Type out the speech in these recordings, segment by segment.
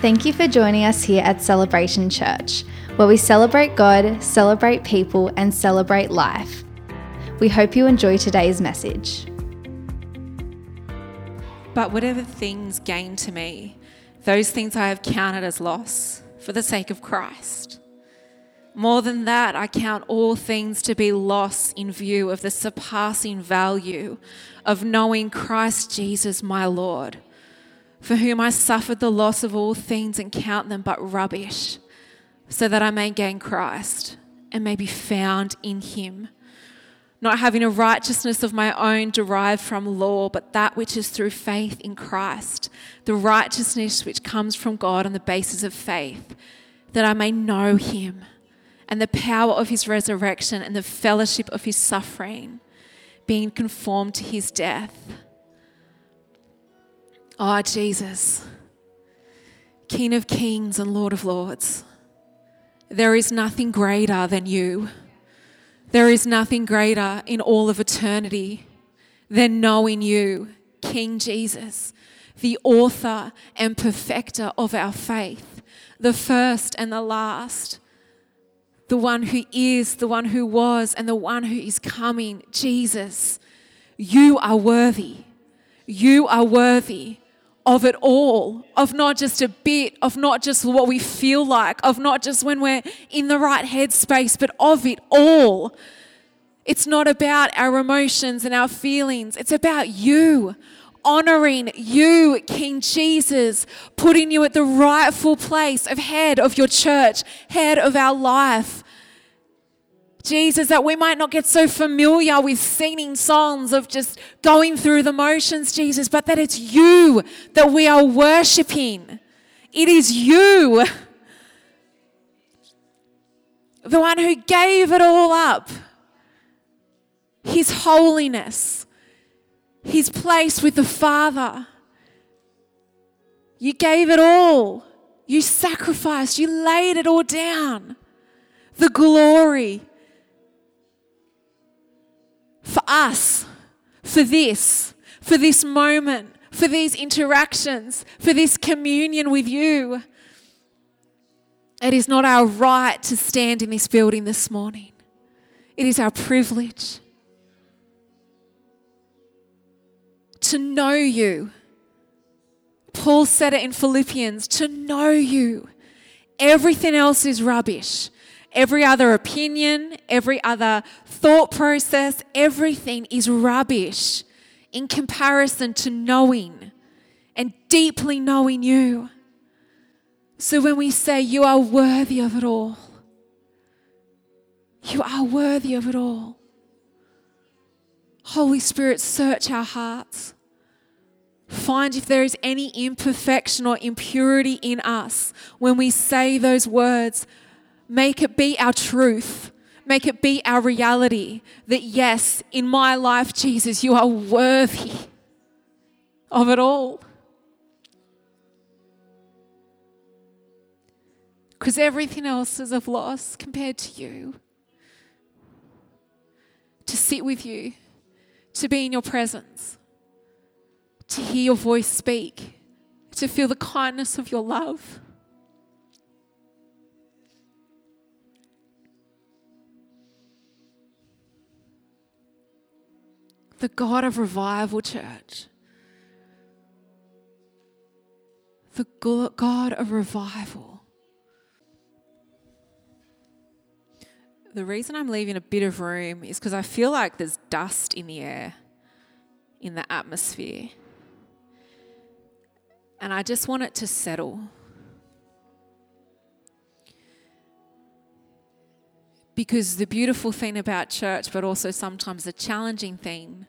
Thank you for joining us here at Celebration Church, where we celebrate God, celebrate people, and celebrate life. We hope you enjoy today's message. But whatever things gain to me, those things I have counted as loss for the sake of Christ. More than that, I count all things to be loss in view of the surpassing value of knowing Christ Jesus my Lord for whom I suffered the loss of all things and count them but rubbish, so that I may gain Christ and may be found in him, not having a righteousness of my own derived from law, but that which is through faith in Christ, the righteousness which comes from God on the basis of faith, that I may know him and the power of his resurrection and the fellowship of his suffering, being conformed to his death Oh, Jesus, King of kings and Lord of lords, there is nothing greater than you. There is nothing greater in all of eternity than knowing you, King Jesus, the author and perfecter of our faith, the first and the last, the one who is, the one who was, and the one who is coming. Jesus, you are worthy. You are worthy of it all, of not just a bit, of not just what we feel like, of not just when we're in the right headspace, but of it all. It's not about our emotions and our feelings, it's about you. Honoring you, King Jesus, putting you at the rightful place of head of your church, head of our life, Jesus, that we might not get so familiar with singing songs of just going through the motions, Jesus, but that it's you that we are worshiping. It is you, the one who gave it all up. His holiness, His place with the Father. You gave it all. You sacrificed. You laid it all down. The glory, for us, for this, for this moment, for these interactions, for this communion with you. It is not our right to stand in this building this morning, it is our privilege to know you. Paul said it in Philippians to know you. Everything else is rubbish. Every other opinion, every other thought process, everything is rubbish in comparison to knowing and deeply knowing you. So when we say, You are worthy of it all, you are worthy of it all. Holy Spirit, search our hearts. Find if there is any imperfection or impurity in us when we say those words Make it be our truth. Make it be our reality that, yes, in my life, Jesus, you are worthy of it all. Because everything else is of loss compared to you. To sit with you, to be in your presence, to hear your voice speak, to feel the kindness of your love. The God of revival, church. The God of revival. The reason I'm leaving a bit of room is because I feel like there's dust in the air, in the atmosphere. And I just want it to settle. Because the beautiful thing about church, but also sometimes the challenging thing,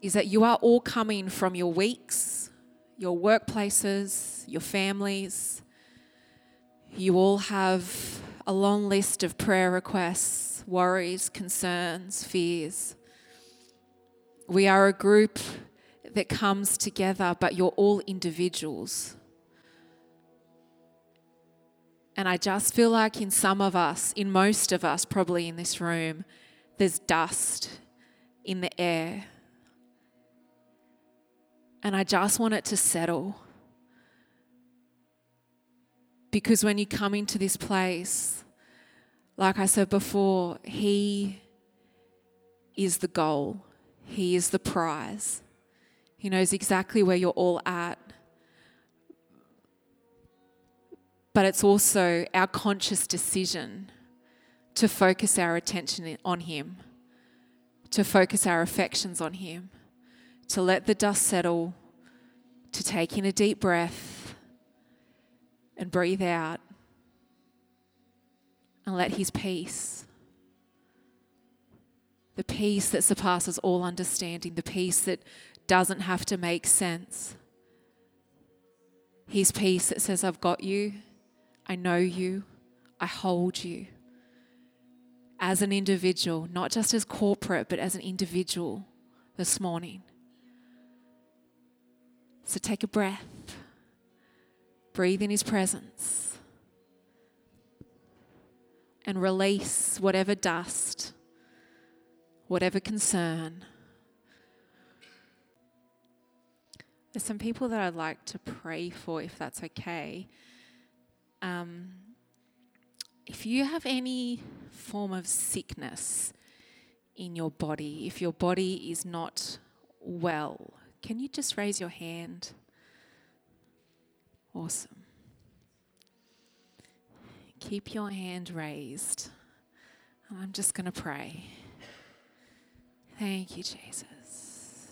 is that you are all coming from your weeks, your workplaces, your families. You all have a long list of prayer requests, worries, concerns, fears. We are a group that comes together, but you're all individuals. And I just feel like in some of us, in most of us, probably in this room, there's dust in the air. And I just want it to settle. Because when you come into this place, like I said before, He is the goal, He is the prize. He knows exactly where you're all at. But it's also our conscious decision to focus our attention on Him, to focus our affections on Him, to let the dust settle, to take in a deep breath and breathe out and let His peace, the peace that surpasses all understanding, the peace that doesn't have to make sense, His peace that says, I've got you, I know you, I hold you. As an individual, not just as corporate, but as an individual this morning. So take a breath, breathe in His presence and release whatever dust, whatever concern. There's some people that I'd like to pray for, if that's okay. Um, if you have any form of sickness in your body, if your body is not well, can you just raise your hand? Awesome. Keep your hand raised. I'm just going to pray. Thank you, Jesus.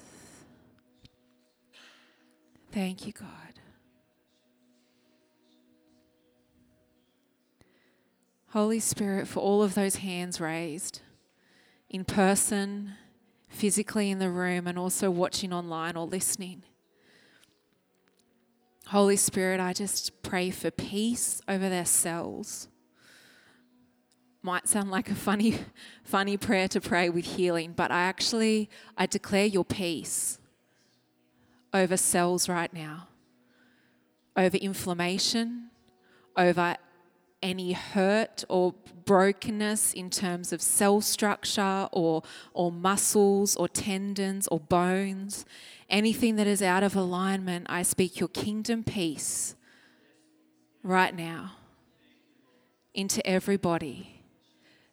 Thank you, God. Holy Spirit, for all of those hands raised in person, physically in the room, and also watching online or listening. Holy Spirit, I just pray for peace over their cells. Might sound like a funny, funny prayer to pray with healing, but I actually I declare your peace over cells right now, over inflammation, over any hurt or brokenness in terms of cell structure or, or muscles or tendons or bones, anything that is out of alignment, I speak your kingdom peace right now into everybody.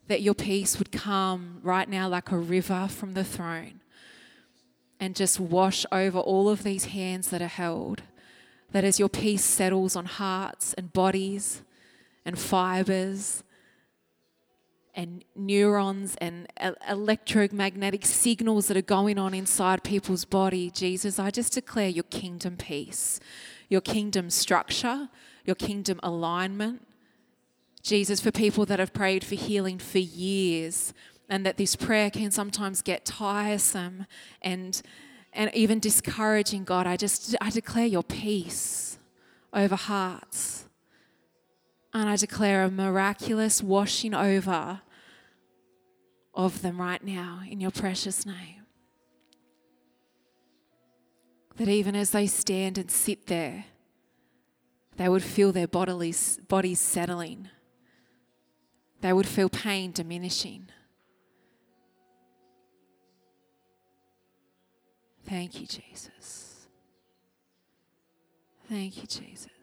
That your peace would come right now like a river from the throne and just wash over all of these hands that are held. That as your peace settles on hearts and bodies and fibers and neurons and electromagnetic signals that are going on inside people's body, Jesus, I just declare your kingdom peace, your kingdom structure, your kingdom alignment. Jesus, for people that have prayed for healing for years, and that this prayer can sometimes get tiresome and and even discouraging, God, I just I declare your peace over hearts. And I declare a miraculous washing over of them right now in your precious name. That even as they stand and sit there, they would feel their bodies, bodies settling. They would feel pain diminishing. Thank you, Jesus. Thank you, Jesus.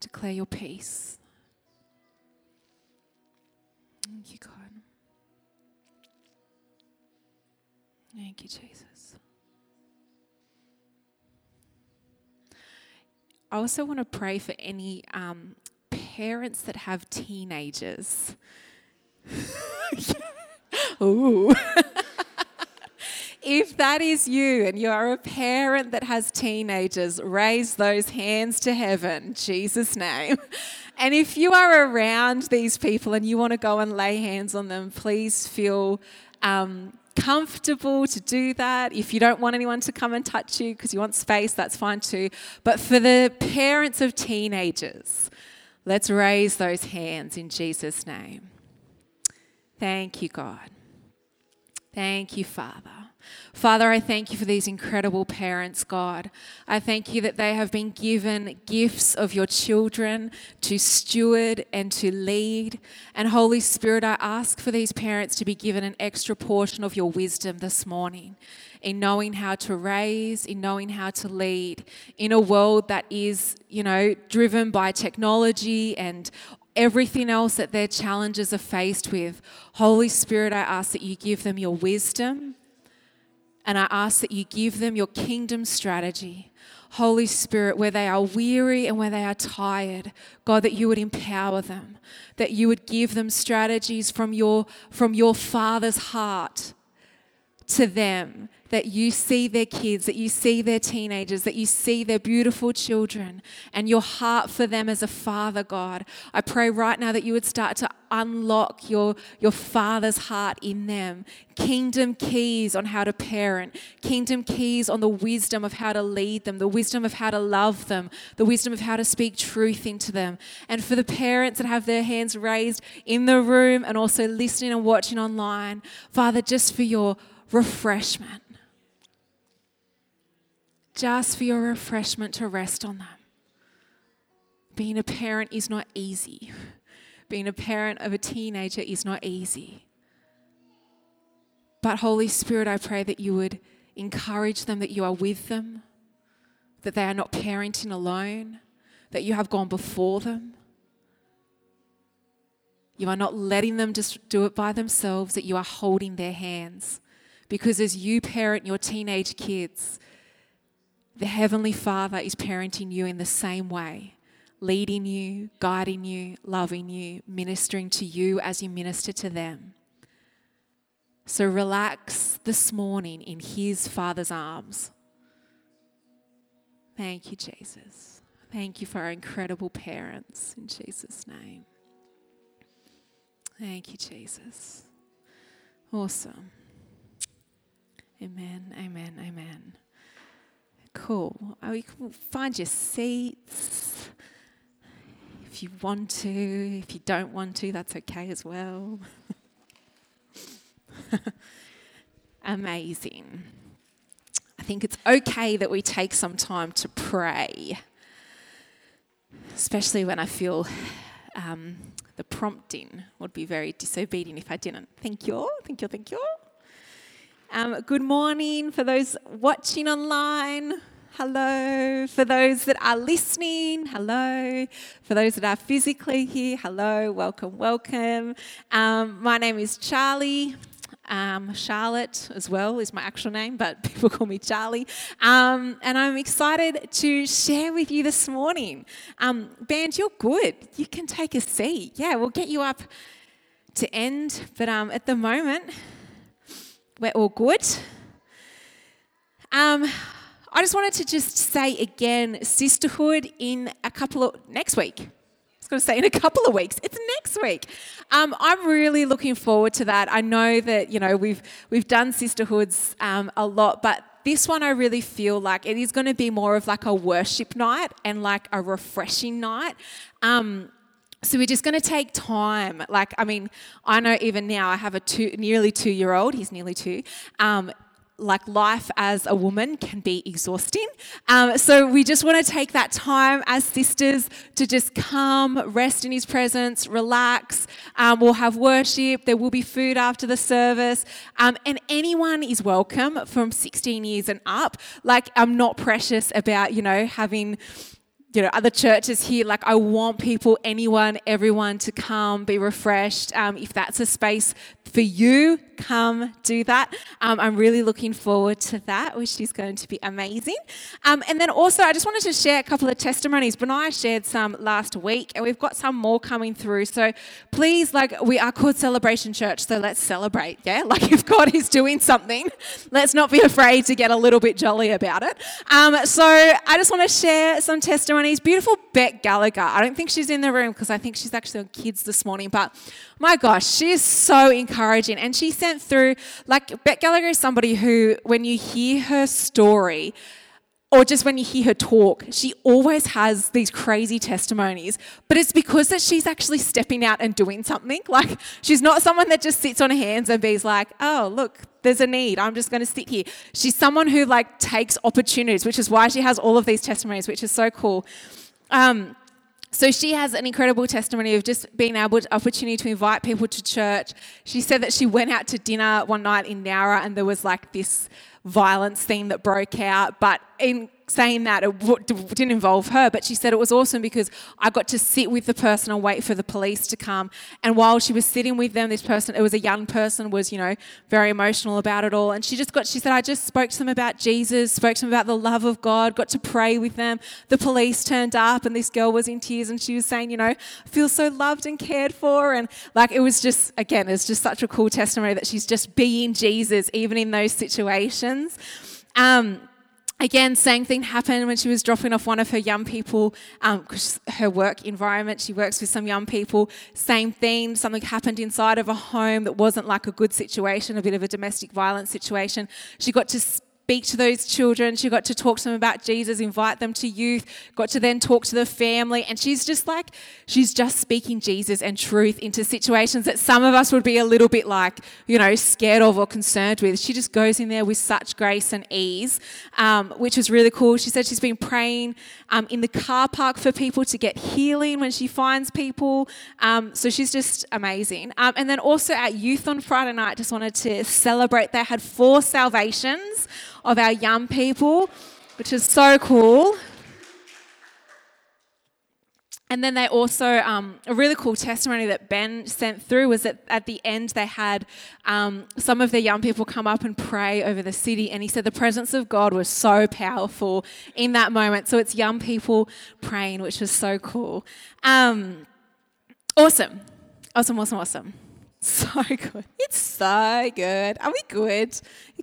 Declare your peace. Thank you, God. Thank you, Jesus. I also want to pray for any um, parents that have teenagers. Ooh. if that is you and you're a parent that has teenagers, raise those hands to heaven, Jesus' name. And if you are around these people and you want to go and lay hands on them, please feel um, comfortable to do that. If you don't want anyone to come and touch you because you want space, that's fine too. But for the parents of teenagers, let's raise those hands in Jesus' name. Thank you, God. Thank you, Father. Father, I thank you for these incredible parents, God. I thank you that they have been given gifts of your children to steward and to lead. And Holy Spirit, I ask for these parents to be given an extra portion of your wisdom this morning in knowing how to raise, in knowing how to lead in a world that is, you know, driven by technology and everything else that their challenges are faced with. Holy Spirit, I ask that you give them your wisdom and I ask that you give them your kingdom strategy. Holy Spirit, where they are weary and where they are tired, God, that you would empower them, that you would give them strategies from your, from your Father's heart to them that you see their kids, that you see their teenagers, that you see their beautiful children, and your heart for them as a father, God. I pray right now that you would start to unlock your, your father's heart in them. Kingdom keys on how to parent, kingdom keys on the wisdom of how to lead them, the wisdom of how to love them, the wisdom of how to speak truth into them. And for the parents that have their hands raised in the room and also listening and watching online, Father, just for your refreshment just for your refreshment to rest on them. Being a parent is not easy. Being a parent of a teenager is not easy. But, Holy Spirit, I pray that you would encourage them, that you are with them, that they are not parenting alone, that you have gone before them. You are not letting them just do it by themselves, that you are holding their hands. Because as you parent your teenage kids, the Heavenly Father is parenting you in the same way, leading you, guiding you, loving you, ministering to you as you minister to them. So relax this morning in His Father's arms. Thank you, Jesus. Thank you for our incredible parents in Jesus' name. Thank you, Jesus. Awesome. Amen, amen, amen. Cool. Oh, you can find your seats if you want to. If you don't want to, that's okay as well. Amazing. I think it's okay that we take some time to pray, especially when I feel um, the prompting would be very disobedient if I didn't. Thank you. Thank you. Thank you. Um, good morning for those watching online. Hello. For those that are listening, hello. For those that are physically here, hello. Welcome, welcome. Um, my name is Charlie. Um, Charlotte as well is my actual name, but people call me Charlie. Um, and I'm excited to share with you this morning. Um, band, you're good. You can take a seat. Yeah, we'll get you up to end. But um, at the moment, we're all good. Um, I just wanted to just say again, sisterhood in a couple of next week. I was going to say in a couple of weeks. It's next week. Um, I'm really looking forward to that. I know that you know we've we've done sisterhoods um, a lot, but this one I really feel like it is going to be more of like a worship night and like a refreshing night. Um, so we're just going to take time. Like, I mean, I know even now I have a two, nearly two year old, he's nearly two. Um, like life as a woman can be exhausting. Um, so we just want to take that time as sisters to just come, rest in His presence, relax. Um, we'll have worship. There will be food after the service, um, and anyone is welcome from 16 years and up. Like I'm not precious about you know having you know, other churches here, like I want people, anyone, everyone to come, be refreshed. Um, if that's a space for you, come do that. Um, I'm really looking forward to that, which is going to be amazing. Um, and then also, I just wanted to share a couple of testimonies. Benaiah shared some last week, and we've got some more coming through. So please, like, we are called Celebration Church, so let's celebrate, yeah? Like, if God is doing something, let's not be afraid to get a little bit jolly about it. Um, so I just want to share some testimonies. Beautiful Beck Gallagher. I don't think she's in the room because I think she's actually on kids this morning, but my gosh, she is so encouraging. And she sent through, like, Beck Gallagher is somebody who, when you hear her story, or just when you hear her talk, she always has these crazy testimonies. But it's because that she's actually stepping out and doing something. Like she's not someone that just sits on her hands and be's like, "Oh, look, there's a need. I'm just going to sit here." She's someone who like takes opportunities, which is why she has all of these testimonies, which is so cool. Um, so she has an incredible testimony of just being able to opportunity to invite people to church. She said that she went out to dinner one night in Nowra and there was like this violence thing that broke out. But in saying that it didn't involve her, but she said it was awesome because I got to sit with the person and wait for the police to come. And while she was sitting with them, this person, it was a young person, was, you know, very emotional about it all. And she just got, she said, I just spoke to them about Jesus, spoke to them about the love of God, got to pray with them. The police turned up and this girl was in tears and she was saying, you know, I feel so loved and cared for. And like, it was just, again, it's just such a cool testimony that she's just being Jesus, even in those situations. Um, Again, same thing happened when she was dropping off one of her young people, um, her work environment, she works with some young people. Same thing, something happened inside of a home that wasn't like a good situation, a bit of a domestic violence situation. She got to speak to those children. She got to talk to them about Jesus, invite them to youth, got to then talk to the family. And she's just like, she's just speaking Jesus and truth into situations that some of us would be a little bit like, you know, scared of or concerned with. She just goes in there with such grace and ease, um, which was really cool. She said she's been praying um, in the car park for people to get healing when she finds people. Um, so she's just amazing. Um, and then also at youth on Friday night, just wanted to celebrate. They had four salvations of our young people, which is so cool. And then they also, um, a really cool testimony that Ben sent through was that at the end they had um, some of the young people come up and pray over the city. And he said the presence of God was so powerful in that moment. So it's young people praying, which was so cool. Um, awesome. Awesome, awesome, awesome. So good. It's so good. Are we good?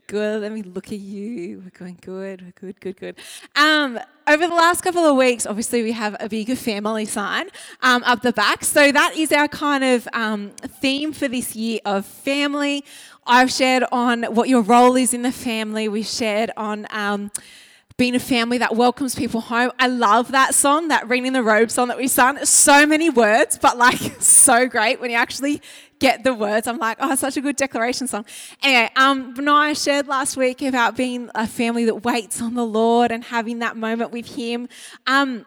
Good. Let me look at you. We're going good. We're good, good, good. Um, over the last couple of weeks, obviously, we have a bigger family sign um, up the back. So that is our kind of um, theme for this year of family. I've shared on what your role is in the family. We've shared on um, being a family that welcomes people home. I love that song, that Reading the Robe song that we sung. So many words, but like so great when you actually get the words. I'm like, oh, such a good declaration song. Anyway, um, Benaiah shared last week about being a family that waits on the Lord and having that moment with Him. Um,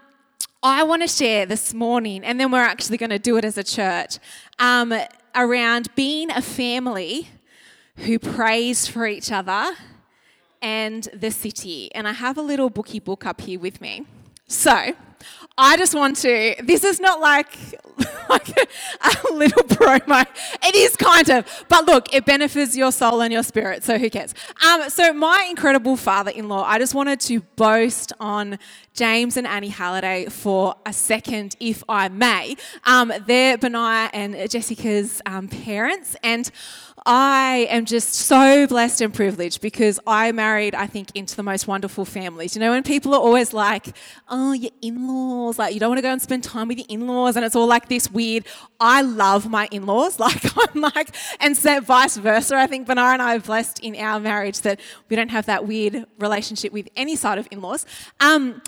I want to share this morning, and then we're actually going to do it as a church, um, around being a family who prays for each other and the city. And I have a little bookie book up here with me. So, I just want to, this is not like, like a, little promo. It is kind of, but look, it benefits your soul and your spirit, so who cares? Um, so, my incredible father in law, I just wanted to boast on James and Annie Halliday for a second, if I may. Um, they're Benaiah and Jessica's um, parents, and I am just so blessed and privileged because I married, I think, into the most wonderful families. You know, when people are always like, oh, your in laws, like you don't want to go and spend time with your in laws, and it's all like this weird. I love my in laws. Like, I'm like, and so vice versa. I think Benaiah and I are blessed in our marriage that we don't have that weird relationship with any side of in laws. Um,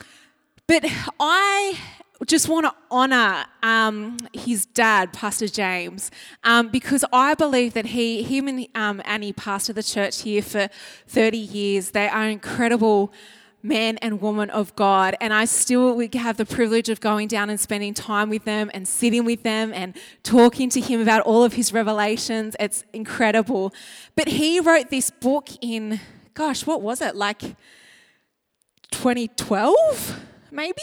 but I just want to honour um, his dad, Pastor James, um, because I believe that he, him and um, Annie pastored the church here for 30 years. They are incredible men and women of God, and I still have the privilege of going down and spending time with them and sitting with them and talking to him about all of his revelations. It's incredible. But he wrote this book in, gosh, what was it, like 2012, maybe?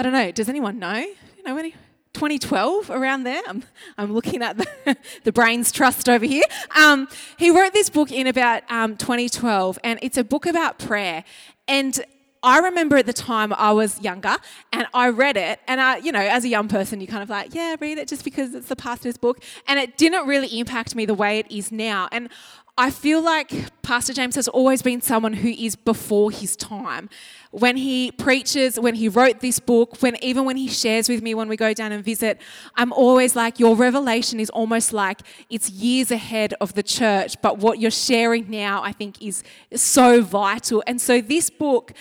I don't know. Does anyone know? You know any? 2012, around there. I'm, I'm looking at the, the Brains Trust over here. Um, he wrote this book in about um, 2012, and it's a book about prayer. And I remember at the time I was younger and I read it, and I, you know, as a young person, you kind of like, yeah, read it just because it's the pastor's book. And it didn't really impact me the way it is now. And I feel like Pastor James has always been someone who is before his time. When he preaches, when he wrote this book, when even when he shares with me when we go down and visit, I'm always like, your revelation is almost like it's years ahead of the church, but what you're sharing now, I think, is so vital. And so this book,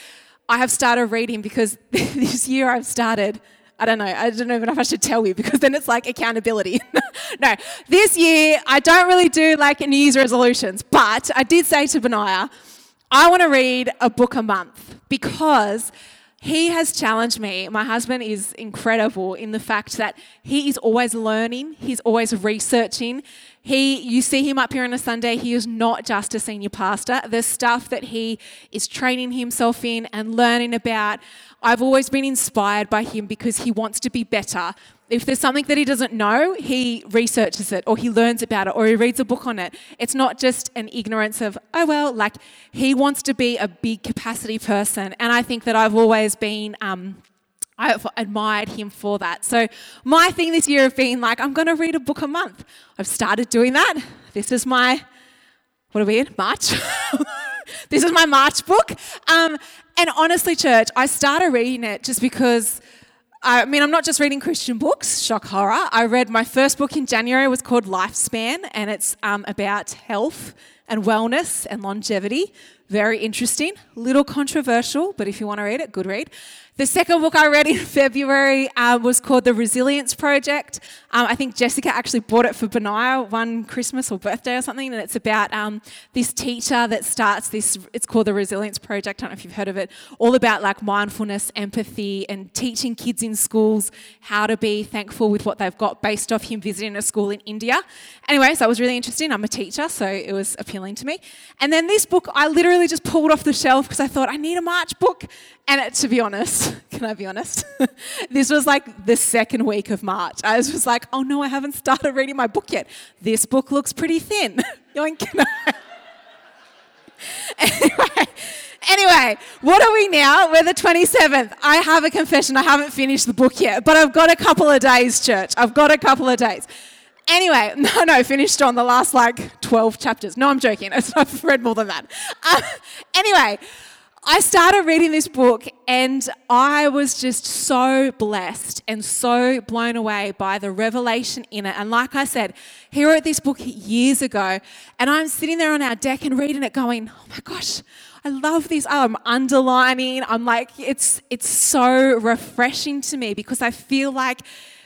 I have started reading because this year I've started I don't know. I don't know if I should tell you because then it's like accountability. no, this year I don't really do like New Year's resolutions, but I did say to Benaiah, I want to read a book a month because he has challenged me. My husband is incredible in the fact that he is always learning, he's always researching, He, you see him up here on a Sunday, he is not just a senior pastor. The stuff that he is training himself in and learning about, I've always been inspired by him because he wants to be better. If there's something that he doesn't know, he researches it or he learns about it or he reads a book on it. It's not just an ignorance of, oh, well, like he wants to be a big capacity person. And I think that I've always been. Um, I've admired him for that. So, my thing this year has been like, I'm going to read a book a month. I've started doing that. This is my, what are we in? March? this is my March book. Um, and honestly, church, I started reading it just because. I mean, I'm not just reading Christian books, shock horror. I read my first book in January, was called Lifespan, and it's um, about health and wellness and longevity. Very interesting, little controversial, but if you want to read it, good read. The second book I read in February um, was called The Resilience Project. Um, I think Jessica actually bought it for Benaiah one Christmas or birthday or something, and it's about um, this teacher that starts this. It's called The Resilience Project. I don't know if you've heard of it. All about like mindfulness, empathy, and teaching kids in schools how to be thankful with what they've got, based off him visiting a school in India. Anyway, so it was really interesting. I'm a teacher, so it was appealing to me. And then this book, I literally just pulled off the shelf because I thought I need a March book, and to be honest. can I be honest? this was like the second week of March. I was just like, oh no, I haven't started reading my book yet. This book looks pretty thin. anyway, anyway, what are we now? We're the 27th. I have a confession. I haven't finished the book yet, but I've got a couple of days, church. I've got a couple of days. Anyway, no, no, finished on the last like 12 chapters. No, I'm joking. I've read more than that. Uh, anyway, I started reading this book and I was just so blessed and so blown away by the revelation in it. And like I said, he wrote this book years ago, and I'm sitting there on our deck and reading it, going, "Oh my gosh, I love this." I'm underlining. I'm like, it's it's so refreshing to me because I feel like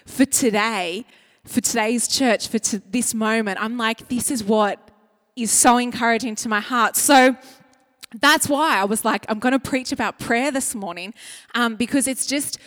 for today, for today's church, for to this moment, I'm like, this is what is so encouraging to my heart. So that's why I was like, I'm going to preach about prayer this morning um, because it's just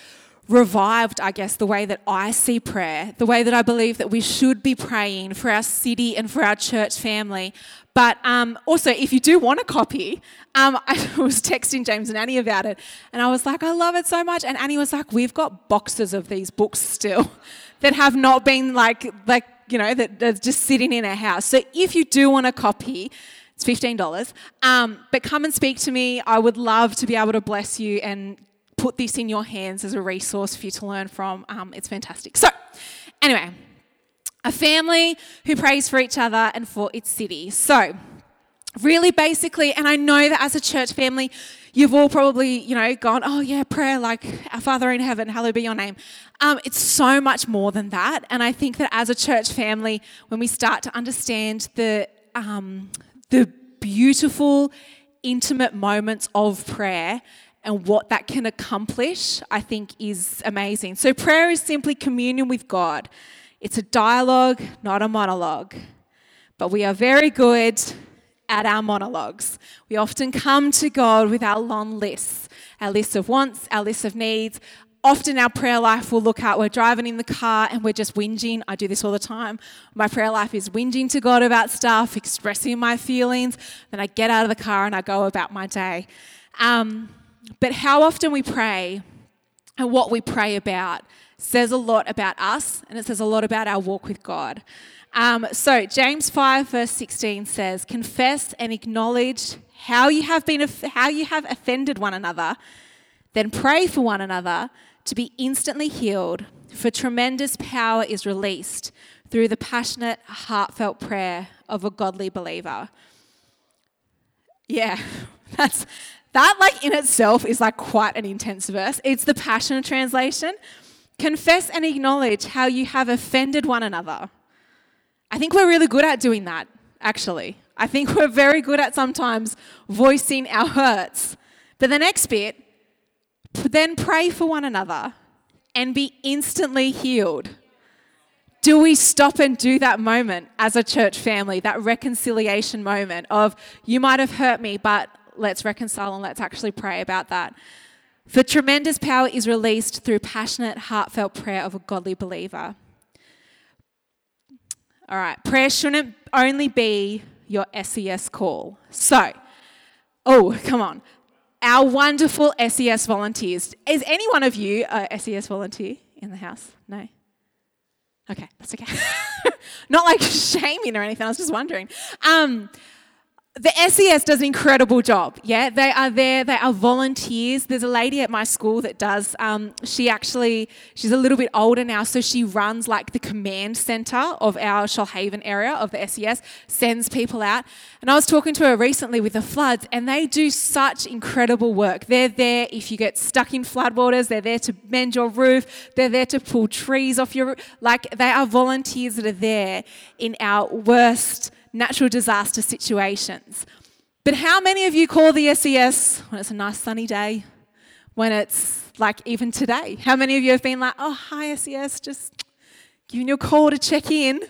revived, I guess, the way that I see prayer, the way that I believe that we should be praying for our city and for our church family. But um, also, if you do want a copy, um, I was texting James and Annie about it, and I was like, I love it so much. And Annie was like, We've got boxes of these books still that have not been like, like you know, that are just sitting in our house. So if you do want a copy, it's $15. Um, but come and speak to me. I would love to be able to bless you and put this in your hands as a resource for you to learn from. Um, it's fantastic. So, anyway, a family who prays for each other and for its city. So, really basically, and I know that as a church family, you've all probably, you know, gone, oh yeah, prayer, like our Father in heaven, hallowed be your name. Um, it's so much more than that. And I think that as a church family, when we start to understand the um, the beautiful, intimate moments of prayer and what that can accomplish, I think is amazing. So, prayer is simply communion with God. It's a dialogue, not a monologue. But we are very good at our monologues. We often come to God with our long lists, our list of wants, our list of needs, often our prayer life will look at we're driving in the car and we're just whinging. I do this all the time. My prayer life is whinging to God about stuff, expressing my feelings. Then I get out of the car and I go about my day. Um, but how often we pray and what we pray about says a lot about us and it says a lot about our walk with God. Um, so James 5 verse 16 says, "Confess and acknowledge how you have been how you have offended one another, then pray for one another to be instantly healed, for tremendous power is released through the passionate, heartfelt prayer of a godly believer. Yeah, that's that like in itself is like quite an intense verse. It's the Passion translation. Confess and acknowledge how you have offended one another. I think we're really good at doing that, actually. I think we're very good at sometimes voicing our hurts. But the next bit, then pray for one another and be instantly healed. Do we stop and do that moment as a church family, that reconciliation moment of, you might have hurt me, but let's reconcile and let's actually pray about that? For tremendous power is released through passionate, heartfelt prayer of a godly believer. All right, prayer shouldn't only be your SES call. So, oh, come on. Our wonderful SES volunteers. Is any one of you a SES volunteer in the house? No? Okay, that's okay. Not like shaming or anything, I was just wondering. Um, the SES does an incredible job. Yeah, they are there. They are volunteers. There's a lady at my school that does. Um, she actually, she's a little bit older now, so she runs like the command center of our Shoalhaven area of the SES. Sends people out. And I was talking to her recently with the floods, and they do such incredible work. They're there if you get stuck in floodwaters. They're there to mend your roof. They're there to pull trees off your. Like they are volunteers that are there in our worst natural disaster situations. But how many of you call the SES when it's a nice sunny day? When it's like even today? How many of you have been like, oh, hi, SES, just giving you a call to check in?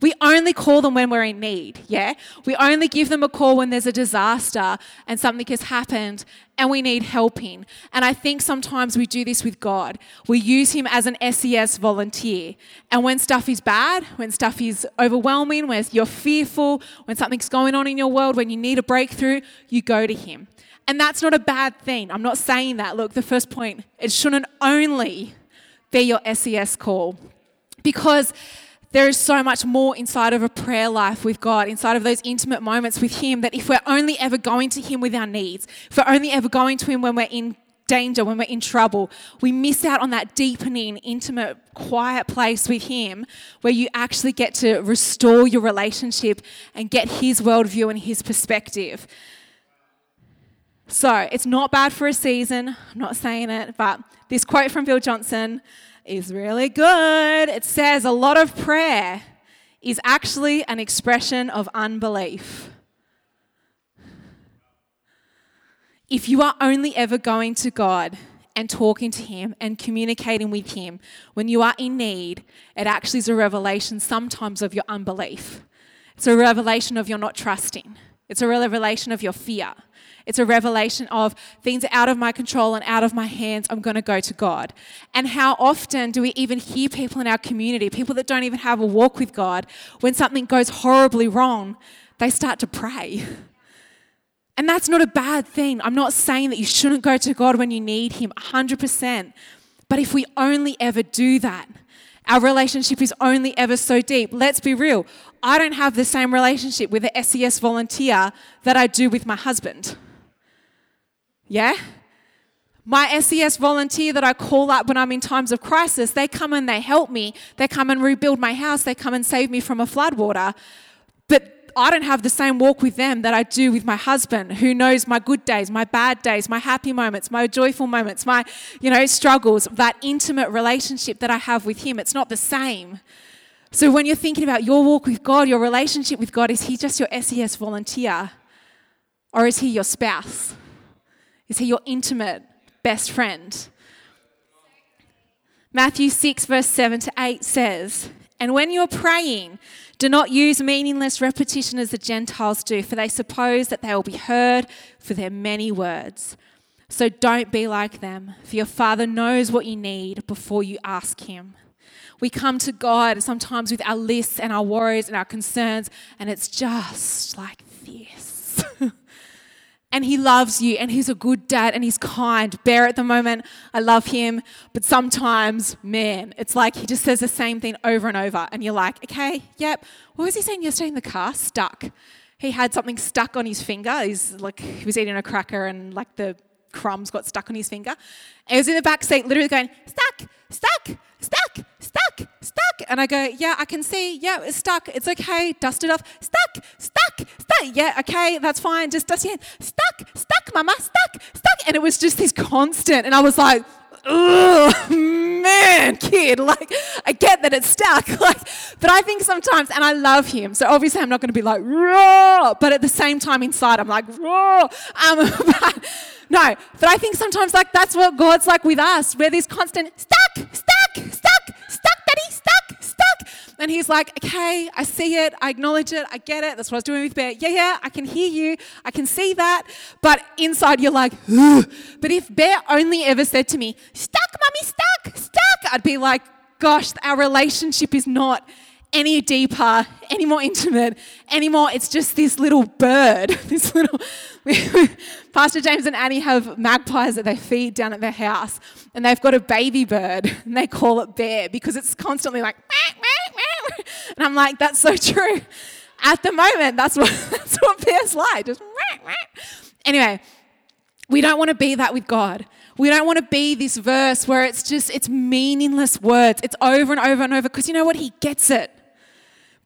We only call them when we're in need, yeah? We only give them a call when there's a disaster and something has happened and we need helping. And I think sometimes we do this with God. We use Him as an SES volunteer. And when stuff is bad, when stuff is overwhelming, when you're fearful, when something's going on in your world, when you need a breakthrough, you go to Him. And that's not a bad thing. I'm not saying that. Look, the first point, it shouldn't only be your SES call because there is so much more inside of a prayer life with God, inside of those intimate moments with Him, that if we're only ever going to Him with our needs, if we're only ever going to Him when we're in danger, when we're in trouble, we miss out on that deepening, intimate, quiet place with Him where you actually get to restore your relationship and get His worldview and His perspective. So it's not bad for a season. I'm not saying it, but this quote from Bill Johnson is really good. It says a lot of prayer is actually an expression of unbelief. If you are only ever going to God and talking to Him and communicating with Him when you are in need, it actually is a revelation sometimes of your unbelief. It's a revelation of your not trusting, it's a revelation of your fear. It's a revelation of things out of my control and out of my hands. I'm going to go to God. And how often do we even hear people in our community, people that don't even have a walk with God, when something goes horribly wrong, they start to pray. And that's not a bad thing. I'm not saying that you shouldn't go to God when you need Him, 100%. But if we only ever do that, our relationship is only ever so deep. Let's be real. I don't have the same relationship with the SES volunteer that I do with my husband. Yeah? My SES volunteer that I call up when I'm in times of crisis, they come and they help me. They come and rebuild my house. They come and save me from a floodwater. But I don't have the same walk with them that I do with my husband, who knows my good days, my bad days, my happy moments, my joyful moments, my, you know, struggles, that intimate relationship that I have with him. It's not the same. So when you're thinking about your walk with God, your relationship with God, is he just your SES volunteer? Or is he your spouse? Is he your intimate best friend? Matthew 6, verse 7 to 8 says, And when you're praying, do not use meaningless repetition as the Gentiles do, for they suppose that they will be heard for their many words. So don't be like them, for your Father knows what you need before you ask Him. We come to God sometimes with our lists and our worries and our concerns, and it's just like this. and he loves you and he's a good dad and he's kind. Bear at the moment, I love him, but sometimes, man, it's like he just says the same thing over and over and you're like, okay, yep. What was he saying yesterday in the car? Stuck. He had something stuck on his finger. He's like he was eating a cracker and like the crumbs got stuck on his finger. And he was in the back seat literally going, stuck, stuck, stuck, stuck, stuck. And I go, yeah, I can see. Yeah, it's stuck. It's okay. Dust it off. Stuck, stuck, stuck. Yeah, okay, that's fine. Just dust hand. Stuck, stuck, mama, stuck, stuck. And it was just this constant. And I was like, oh man, kid, like I get that it's stuck, like, but I think sometimes, and I love him, so obviously I'm not going to be like but at the same time inside I'm like. Um, but, no, but I think sometimes like that's what God's like with us, where this constant stuck, stuck, stuck, stuck, daddy, stuck, stuck. And he's like, okay, I see it, I acknowledge it, I get it. That's what I was doing with Bear. Yeah, yeah, I can hear you, I can see that. But inside you're like, Ugh. but if Bear only ever said to me, stuck, mummy, stuck, stuck, I'd be like, gosh, our relationship is not any deeper, any more intimate, any more. It's just this little bird, this little. Pastor James and Annie have magpies that they feed down at their house, and they've got a baby bird, and they call it Bear because it's constantly like, and I'm like, that's so true. At the moment, that's what that's what Bear's like. Just anyway, we don't want to be that with God. We don't want to be this verse where it's just it's meaningless words. It's over and over and over because you know what? He gets it.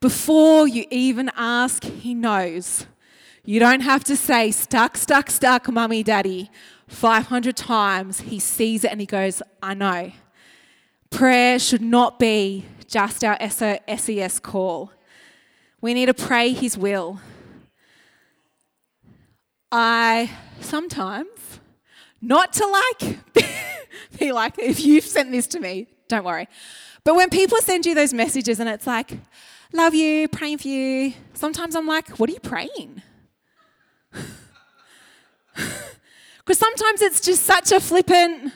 Before you even ask, he knows. You don't have to say stuck, stuck, stuck, mummy, daddy 500 times. He sees it and he goes, I know. Prayer should not be just our SES call. We need to pray his will. I sometimes, not to like be like, if you've sent this to me, don't worry. But when people send you those messages and it's like, love you, praying for you. Sometimes I'm like, what are you praying? Because sometimes it's just such a flippant,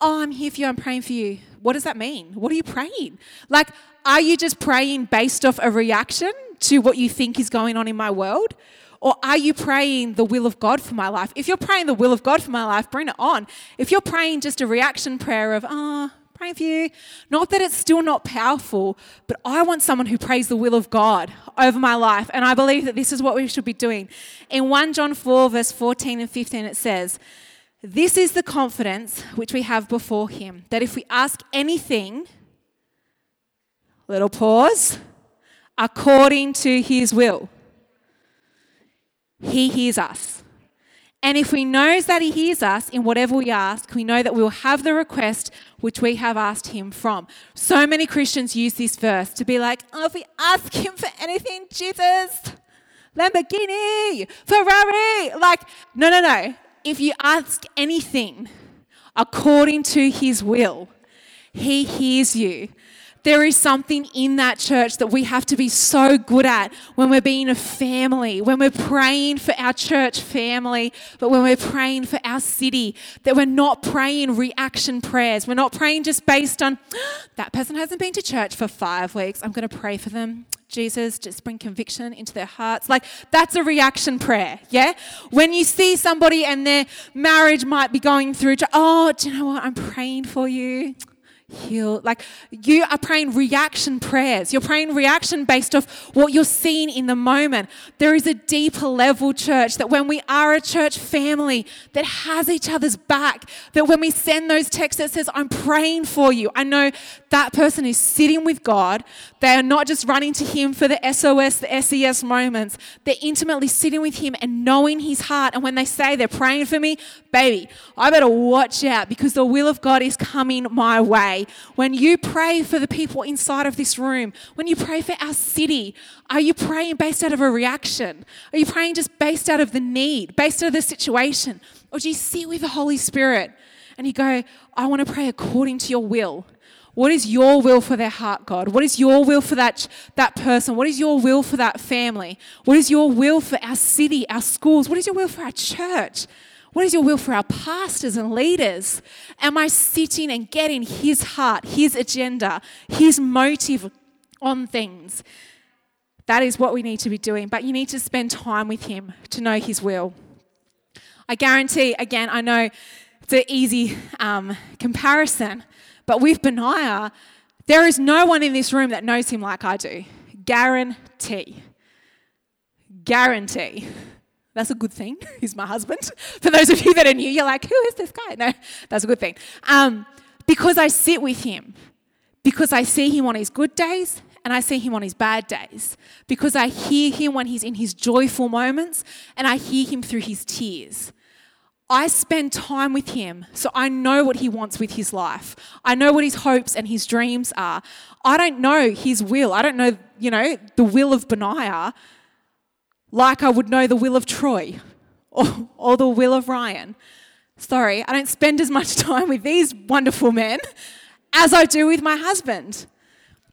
oh, I'm here for you, I'm praying for you. What does that mean? What are you praying? Like, are you just praying based off a reaction to what you think is going on in my world? Or are you praying the will of God for my life? If you're praying the will of God for my life, bring it on. If you're praying just a reaction prayer of, ah, oh, praying for you. Not that it's still not powerful, but I want someone who prays the will of God over my life. And I believe that this is what we should be doing. In 1 John 4, verse 14 and 15, it says, This is the confidence which we have before Him, that if we ask anything, little pause, according to His will, He hears us. And if we know that He hears us in whatever we ask, we know that we will have the request which we have asked Him from. So many Christians use this verse to be like, oh, if we ask Him for anything, Jesus, Lamborghini, Ferrari. Like, no, no, no. If you ask anything according to His will, He hears you. There is something in that church that we have to be so good at when we're being a family, when we're praying for our church family, but when we're praying for our city, that we're not praying reaction prayers. We're not praying just based on that person hasn't been to church for five weeks. I'm going to pray for them. Jesus, just bring conviction into their hearts. Like, that's a reaction prayer, yeah? When you see somebody and their marriage might be going through, oh, do you know what? I'm praying for you heal. Like you are praying reaction prayers. You're praying reaction based off what you're seeing in the moment. There is a deeper level, church, that when we are a church family that has each other's back, that when we send those texts that says, I'm praying for you, I know that person is sitting with God. They are not just running to Him for the SOS, the SES moments. They're intimately sitting with Him and knowing His heart. And when they say they're praying for me, baby, I better watch out because the will of God is coming my way. When you pray for the people inside of this room, when you pray for our city, are you praying based out of a reaction? Are you praying just based out of the need, based out of the situation? Or do you sit with the Holy Spirit and you go, I want to pray according to your will? What is your will for their heart, God? What is your will for that, that person? What is your will for that family? What is your will for our city, our schools? What is your will for our church? What is your will for our pastors and leaders? Am I sitting and getting his heart, his agenda, his motive on things? That is what we need to be doing. But you need to spend time with him to know his will. I guarantee, again, I know it's an easy um, comparison, but with Benaiah, there is no one in this room that knows him like I do. Guarantee. Guarantee. That's a good thing. He's my husband. For those of you that are new, you're like, who is this guy? No, that's a good thing. Um, because I sit with him, because I see him on his good days and I see him on his bad days, because I hear him when he's in his joyful moments and I hear him through his tears. I spend time with him so I know what he wants with his life. I know what his hopes and his dreams are. I don't know his will. I don't know, you know, the will of Benaiah, like I would know the will of Troy or, or the will of Ryan. Sorry, I don't spend as much time with these wonderful men as I do with my husband.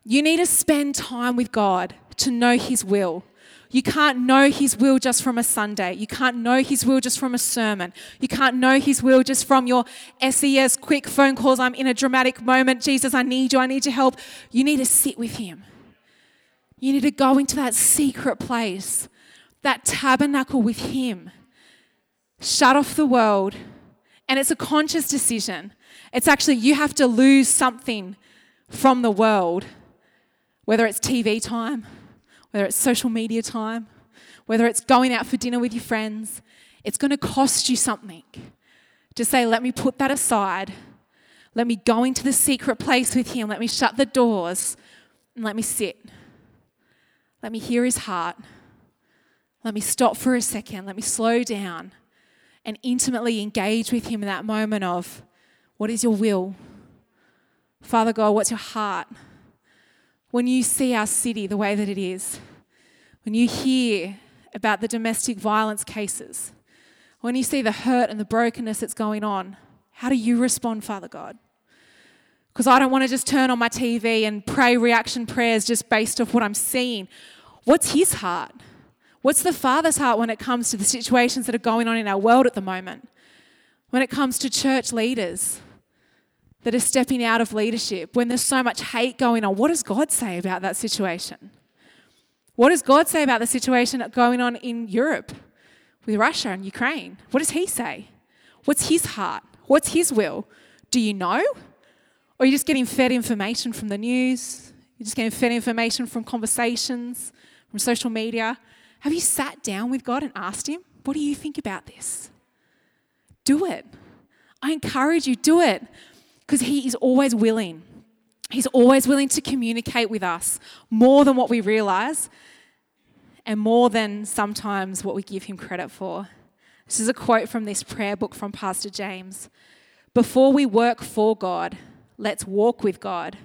You need to spend time with God to know His will. You can't know His will just from a Sunday. You can't know His will just from a sermon. You can't know His will just from your SES quick phone calls. I'm in a dramatic moment. Jesus, I need you. I need your help. You need to sit with Him. You need to go into that secret place, that tabernacle with Him. Shut off the world. And it's a conscious decision. It's actually, you have to lose something from the world, whether it's TV time, whether it's social media time, whether it's going out for dinner with your friends. It's going to cost you something to say, let me put that aside. Let me go into the secret place with Him. Let me shut the doors and let me sit. Let me hear His heart. Let me stop for a second. Let me slow down and intimately engage with Him in that moment of, what is your will? Father God, what's your heart? When you see our city the way that it is, when you hear about the domestic violence cases, when you see the hurt and the brokenness that's going on, how do you respond, Father God? Because I don't want to just turn on my TV and pray reaction prayers just based off what I'm seeing. What's his heart? What's the Father's heart when it comes to the situations that are going on in our world at the moment? When it comes to church leaders that are stepping out of leadership, when there's so much hate going on, what does God say about that situation? What does God say about the situation going on in Europe with Russia and Ukraine? What does He say? What's His heart? What's His will? Do you know? Or are you just getting fed information from the news? You're just getting fed information from conversations, from social media? Have you sat down with God and asked Him, What do you think about this? Do it. I encourage you, do it. Because He is always willing. He's always willing to communicate with us more than what we realize and more than sometimes what we give Him credit for. This is a quote from this prayer book from Pastor James. Before we work for God, let's walk with God.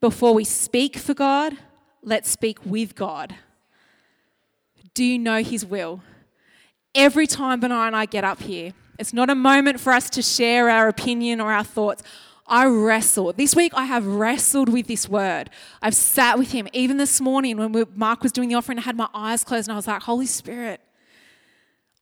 Before we speak for God, let's speak with God. Do you know His will? Every time Benaiah and I get up here, it's not a moment for us to share our opinion or our thoughts. I wrestle. This week I have wrestled with this word. I've sat with him. Even this morning when Mark was doing the offering, I had my eyes closed and I was like, Holy Spirit,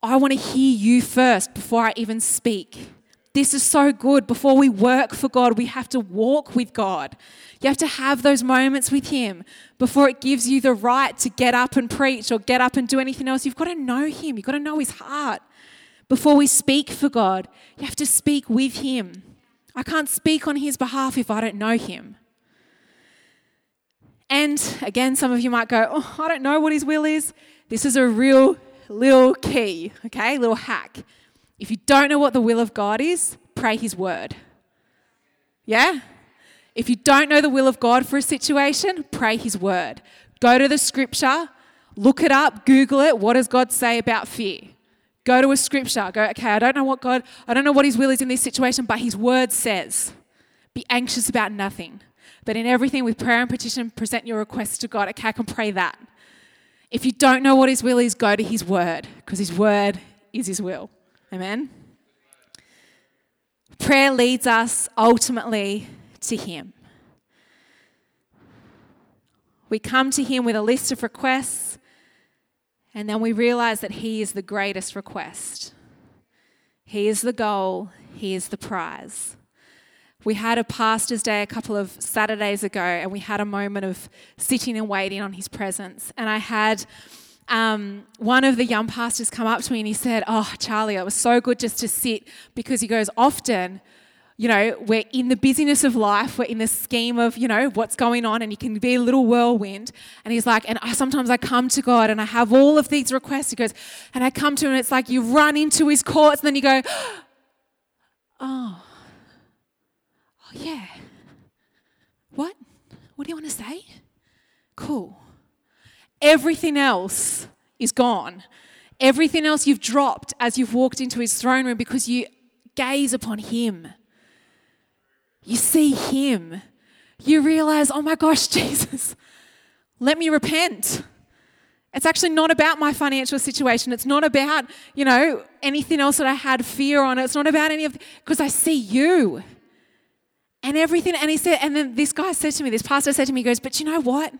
I want to hear you first before I even speak. This is so good. Before we work for God, we have to walk with God. You have to have those moments with Him before it gives you the right to get up and preach or get up and do anything else. You've got to know Him, you've got to know His heart. Before we speak for God, you have to speak with Him. I can't speak on His behalf if I don't know Him. And again, some of you might go, Oh, I don't know what His will is. This is a real little key, okay, little hack. If you don't know what the will of God is, pray His word. Yeah? If you don't know the will of God for a situation, pray His word. Go to the scripture, look it up, Google it. What does God say about fear? Go to a scripture. Go, okay, I don't know what God, I don't know what His will is in this situation, but His word says, be anxious about nothing. But in everything with prayer and petition, present your requests to God. Okay, I can pray that. If you don't know what His will is, go to His word, because His word is His will. Amen? Prayer leads us ultimately to Him. We come to Him with a list of requests, and then we realize that He is the greatest request. He is the goal, He is the prize. We had a pastor's day a couple of Saturdays ago, and we had a moment of sitting and waiting on His presence. And I had um, one of the young pastors come up to me and he said, Oh, Charlie, it was so good just to sit because he goes, Often, you know, we're in the busyness of life, we're in the scheme of, you know, what's going on, and you can be a little whirlwind. And he's like, and I, sometimes I come to God and I have all of these requests. He goes, and I come to him and it's like you run into his courts and then you go, oh, oh yeah. What? What do you want to say? Cool. Everything else is gone. Everything else you've dropped as you've walked into his throne room because you gaze upon him. You see him. You realize, oh my gosh, Jesus, let me repent. It's actually not about my financial situation. It's not about, you know, anything else that I had fear on. It's not about any of because I see you. And everything, and he said, and then this guy said to me, this pastor said to me, he goes, But you know what?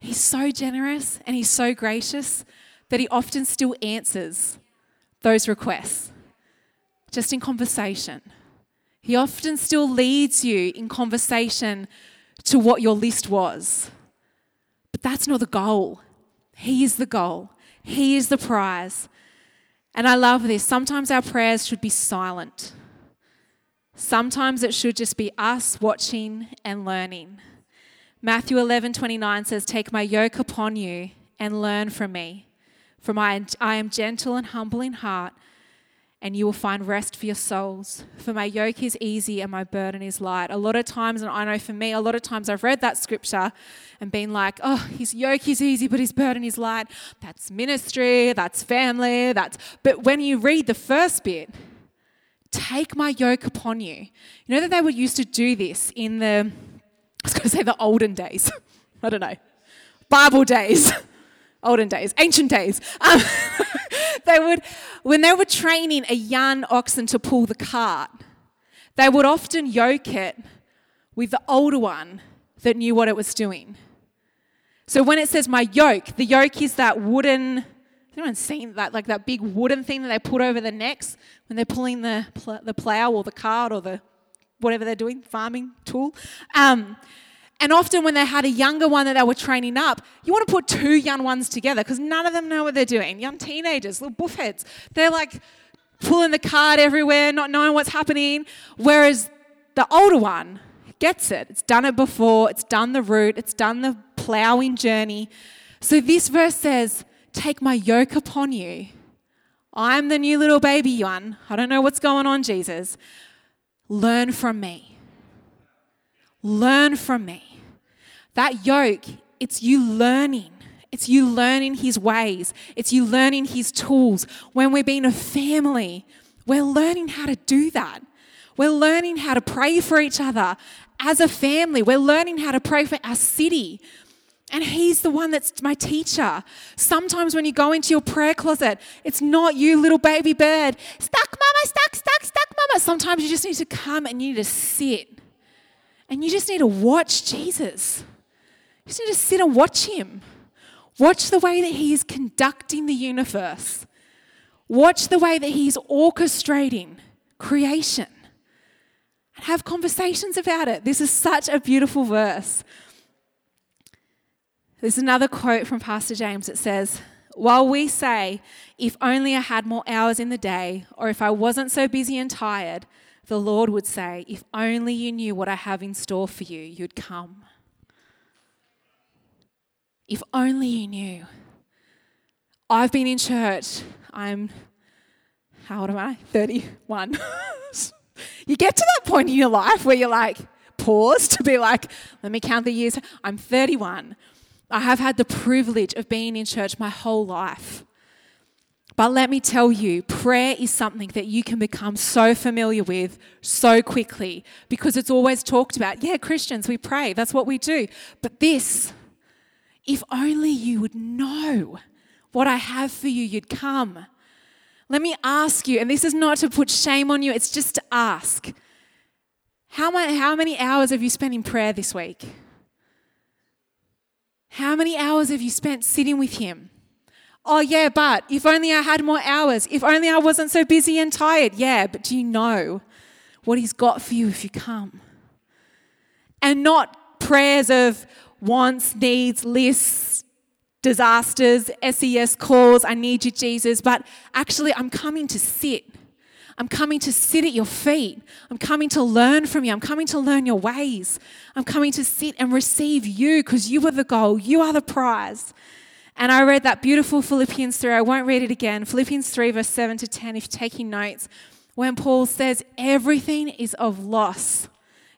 He's so generous and he's so gracious that he often still answers those requests just in conversation. He often still leads you in conversation to what your list was. But that's not the goal. He is the goal, He is the prize. And I love this. Sometimes our prayers should be silent. Sometimes it should just be us watching and learning. Matthew 11 29 says, Take my yoke upon you and learn from me. For my, I am gentle and humble in heart, and you will find rest for your souls. For my yoke is easy and my burden is light. A lot of times, and I know for me, a lot of times I've read that scripture and been like, oh, his yoke is easy, but his burden is light. That's ministry, that's family, that's. But when you read the first bit, take my yoke upon you. You know that they would used to do this in the, I was going to say the olden days. I don't know. Bible days. olden days, ancient days. Um, they would, when they were training a young oxen to pull the cart, they would often yoke it with the older one that knew what it was doing. So when it says my yoke, the yoke is that wooden. Anyone seen that? Like that big wooden thing that they put over the necks when they're pulling the pl- the plow or the cart or the whatever they're doing, farming tool. Um, and often, when they had a younger one that they were training up, you want to put two young ones together because none of them know what they're doing. Young teenagers, little buffheads. They're like pulling the cart everywhere, not knowing what's happening. Whereas the older one gets it. It's done it before, it's done the route, it's done the plowing journey. So this verse says, Take my yoke upon you. I'm the new little baby one. I don't know what's going on, Jesus. Learn from me. Learn from me. That yoke, it's you learning. It's you learning his ways. It's you learning his tools. When we're being a family, we're learning how to do that. We're learning how to pray for each other as a family. We're learning how to pray for our city. And he's the one that's my teacher. Sometimes when you go into your prayer closet, it's not you, little baby bird. Stuck, mama, stuck, stuck, stuck, mama. Sometimes you just need to come and you need to sit. And you just need to watch Jesus. You just need to sit and watch him. Watch the way that he is conducting the universe. Watch the way that he's orchestrating creation. And have conversations about it. This is such a beautiful verse. There's another quote from Pastor James that says, While we say, if only I had more hours in the day, or if I wasn't so busy and tired, the Lord would say, If only you knew what I have in store for you, you'd come. If only you knew. I've been in church. I'm, how old am I? 31. you get to that point in your life where you're like, pause to be like, let me count the years. I'm 31. I have had the privilege of being in church my whole life. But let me tell you, prayer is something that you can become so familiar with so quickly because it's always talked about. Yeah, Christians, we pray, that's what we do. But this, if only you would know what I have for you, you'd come. Let me ask you, and this is not to put shame on you, it's just to ask. How many, how many hours have you spent in prayer this week? How many hours have you spent sitting with Him? Oh, yeah, but if only I had more hours, if only I wasn't so busy and tired. Yeah, but do you know what He's got for you if you come? And not prayers of, wants, needs, lists, disasters, SES calls, I need you, Jesus, but actually, I'm coming to sit. I'm coming to sit at your feet. I'm coming to learn from you. I'm coming to learn your ways. I'm coming to sit and receive you because you are the goal, you are the prize. And I read that beautiful Philippians 3. I won't read it again. Philippians 3, verse 7 to 10, if you're taking notes, when Paul says, Everything is of loss,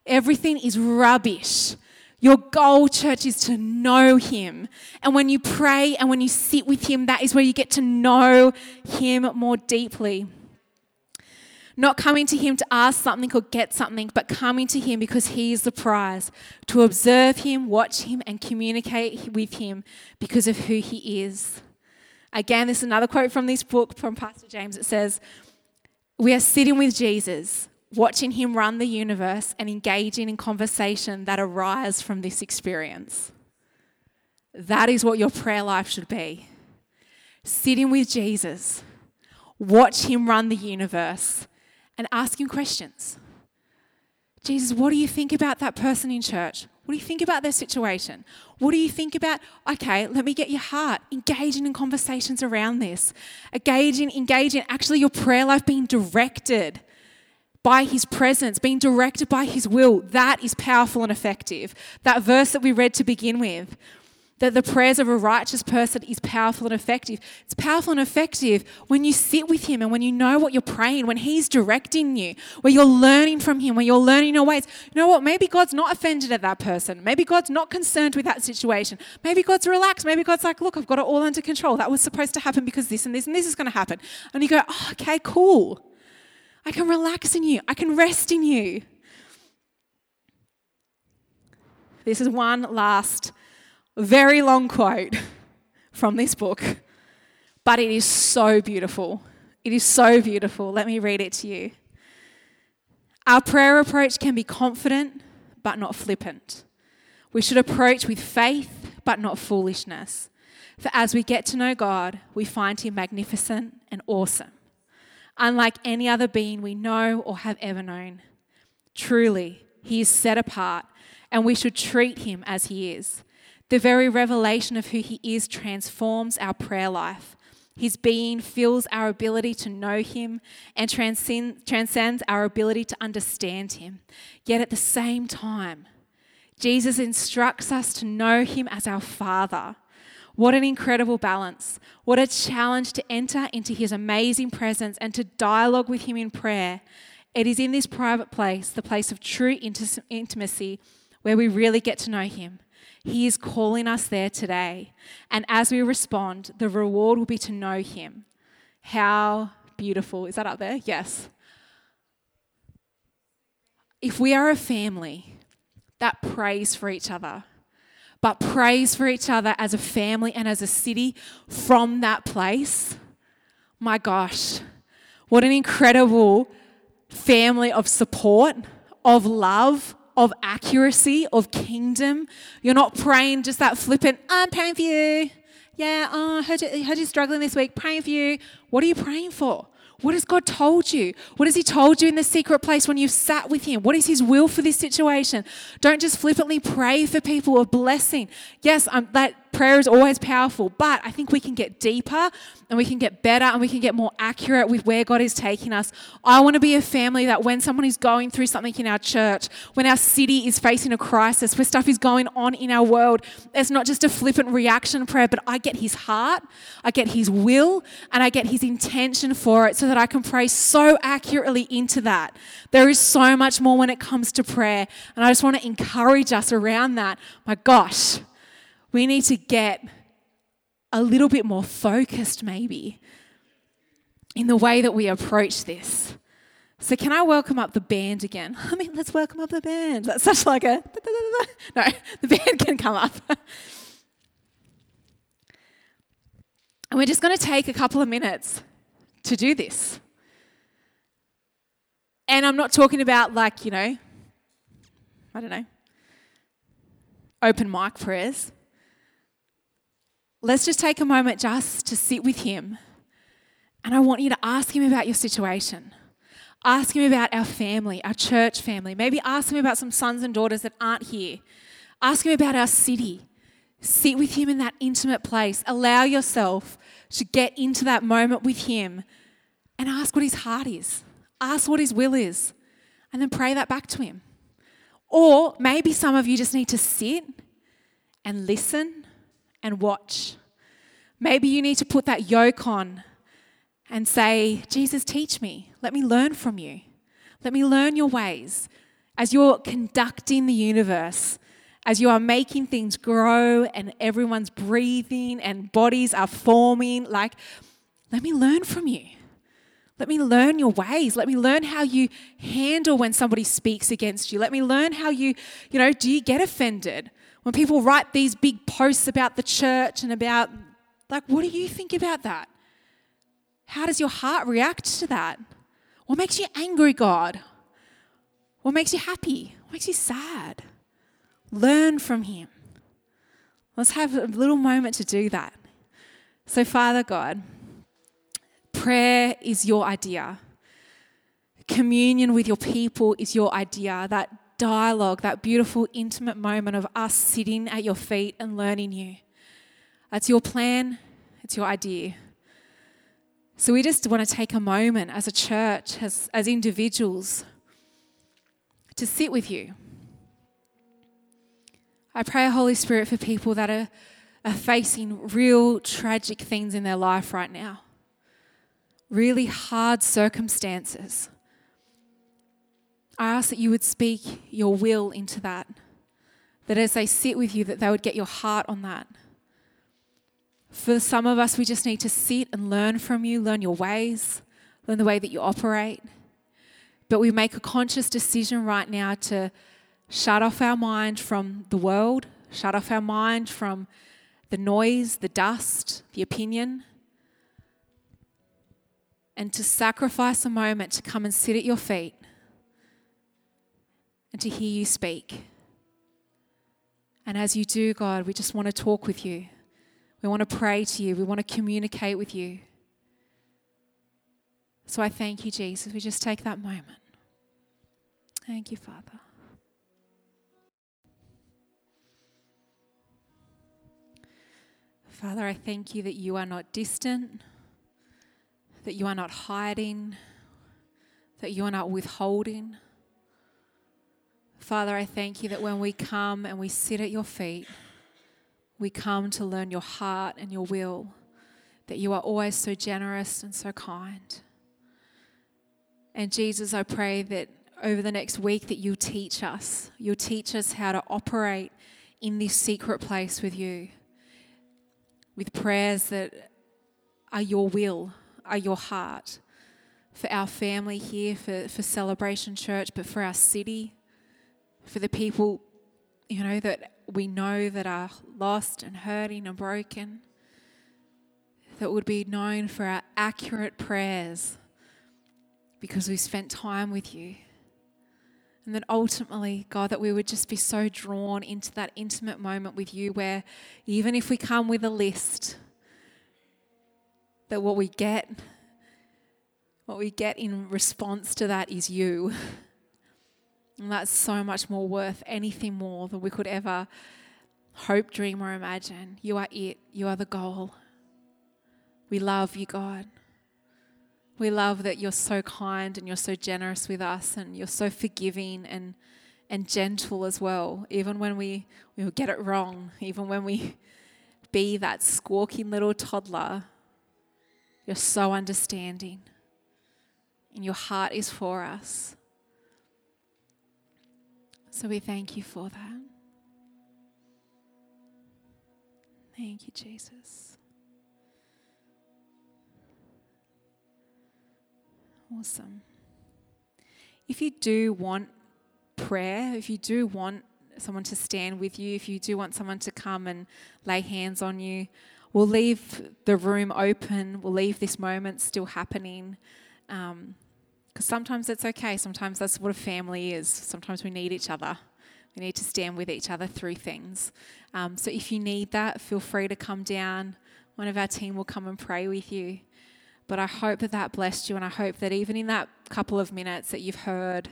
everything is rubbish your goal, church, is to know Him. And when you pray and when you sit with Him, that is where you get to know Him more deeply. Not coming to Him to ask something or get something, but coming to Him because He is the prize. To observe Him, watch Him, and communicate with Him because of who He is. Again, this is another quote from this book from Pastor James. It says, We are sitting with Jesus watching him run the universe and engaging in conversation that arise from this experience. That is what your prayer life should be. Sitting with Jesus, watch him run the universe, and ask him questions. Jesus, what do you think about that person in church? What do you think about their situation? What do you think about, okay, let me get your heart, engaging in conversations around this, engaging, engaging actually your prayer life being directed by his presence, being directed by his will. That is powerful and effective. That verse that we read to begin with that the prayers of a righteous person is powerful and effective. It's powerful and effective when you sit with Him and when you know what you're praying, when He's directing you, where you're learning from Him, where you're learning your ways. You know what? Maybe God's not offended at that person. Maybe God's not concerned with that situation. Maybe God's relaxed. Maybe God's like, look, I've got it all under control. That was supposed to happen because this and this and this is going to happen. And you go, oh, okay, cool. I can relax in you, I can rest in you. This is one last very long quote from this book, but it is so beautiful. It is so beautiful. Let me read it to you. Our prayer approach can be confident, but not flippant. We should approach with faith, but not foolishness. For as we get to know God, we find Him magnificent and awesome, unlike any other being we know or have ever known. Truly, He is set apart, and we should treat Him as He is. The very revelation of who He is transforms our prayer life. His being fills our ability to know Him and transcend, transcends our ability to understand Him. Yet at the same time, Jesus instructs us to know Him as our Father. What an incredible balance. What a challenge to enter into His amazing presence and to dialogue with Him in prayer. It is in this private place, the place of true intimacy, where we really get to know Him he is calling us there today. And as we respond, the reward will be to know Him. How beautiful. Is that up there? Yes. If we are a family that prays for each other, but prays for each other as a family and as a city from that place, my gosh, what an incredible family of support, of love, of accuracy, of kingdom. You're not praying just that flippant, I'm praying for you. Yeah, oh, I heard, you, heard you're struggling this week, praying for you. What are you praying for? What has God told you? What has He told you in the secret place when you've sat with Him? What is His will for this situation? Don't just flippantly pray for people of blessing. Yes, I'm, that prayer is always powerful, but I think we can get deeper and we can get better and we can get more accurate with where God is taking us. I want to be a family that when someone is going through something in our church, when our city is facing a crisis, where stuff is going on in our world, it's not just a flippant reaction prayer, but I get his heart, I get his will, and I get his intention for it so that I can pray so accurately into that. There is so much more when it comes to prayer, and I just want to encourage us around that. My gosh we need to get a little bit more focused, maybe, in the way that we approach this. So, can I welcome up the band again? I mean, let's welcome up the band. That's such like a. No, the band can come up. And we're just going to take a couple of minutes to do this. And I'm not talking about like, you know, I don't know, open mic prayers let's just take a moment just to sit with Him. And I want you to ask Him about your situation. Ask Him about our family, our church family. Maybe ask Him about some sons and daughters that aren't here. Ask Him about our city. Sit with Him in that intimate place. Allow yourself to get into that moment with Him and ask what His heart is. Ask what His will is. And then pray that back to Him. Or maybe some of you just need to sit and listen and watch. Maybe you need to put that yoke on and say, Jesus, teach me. Let me learn from you. Let me learn your ways. As you're conducting the universe, as you are making things grow and everyone's breathing and bodies are forming, like, let me learn from you. Let me learn your ways. Let me learn how you handle when somebody speaks against you. Let me learn how you, you know, do you get offended? When people write these big posts about the church and about, like, what do you think about that? How does your heart react to that? What makes you angry, God? What makes you happy? What makes you sad? Learn from Him. Let's have a little moment to do that. So, Father God, prayer is your idea. Communion with your people is your idea. That dialogue, that beautiful, intimate moment of us sitting at your feet and learning you. That's your plan, it's your idea. So we just want to take a moment as a church, as, as individuals, to sit with you. I pray, Holy Spirit, for people that are, are facing real tragic things in their life right now, really hard circumstances. I ask that you would speak your will into that, that as they sit with you, that they would get your heart on that. For some of us, we just need to sit and learn from you, learn your ways, learn the way that you operate. But we make a conscious decision right now to shut off our mind from the world, shut off our mind from the noise, the dust, the opinion, and to sacrifice a moment to come and sit at your feet and to hear you speak. And as you do, God, we just want to talk with you. We want to pray to you. We want to communicate with you. So I thank you, Jesus. We just take that moment. Thank you, Father. Father, I thank you that you are not distant, that you are not hiding, that you are not withholding. Father, I thank you that when we come and we sit at your feet, we come to learn your heart and your will, that you are always so generous and so kind. And Jesus, I pray that over the next week that you'll teach us. You'll teach us how to operate in this secret place with you, with prayers that are your will, are your heart for our family here, for, for Celebration Church, but for our city, for the people, you know, that we know that are lost and hurting and broken, that would be known for our accurate prayers because we spent time with you. And then ultimately, God, that we would just be so drawn into that intimate moment with you where even if we come with a list, that what we get, what we get in response to that is you. And that's so much more worth anything more than we could ever hope, dream, or imagine. You are it. You are the goal. We love you, God. We love that you're so kind and you're so generous with us and you're so forgiving and, and gentle as well, even when we, we get it wrong, even when we be that squawking little toddler. You're so understanding and your heart is for us. So we thank you for that. Thank you, Jesus. Awesome. If you do want prayer, if you do want someone to stand with you, if you do want someone to come and lay hands on you, we'll leave the room open. We'll leave this moment still happening. Um, because sometimes it's okay. Sometimes that's what a family is. Sometimes we need each other. We need to stand with each other through things. Um, so if you need that, feel free to come down. One of our team will come and pray with you. But I hope that that blessed you, and I hope that even in that couple of minutes that you've heard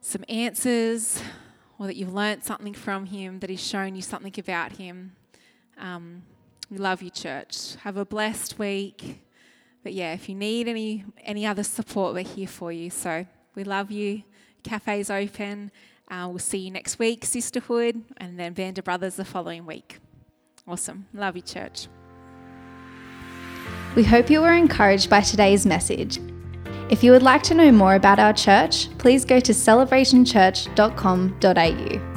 some answers, or that you've learnt something from Him, that He's shown you something about Him. Um, we love you, church. Have a blessed week. But yeah, if you need any any other support, we're here for you. So we love you. Cafe's open. Uh, we'll see you next week, Sisterhood, and then Band of Brothers the following week. Awesome. Love you, church. We hope you were encouraged by today's message. If you would like to know more about our church, please go to celebrationchurch.com.au.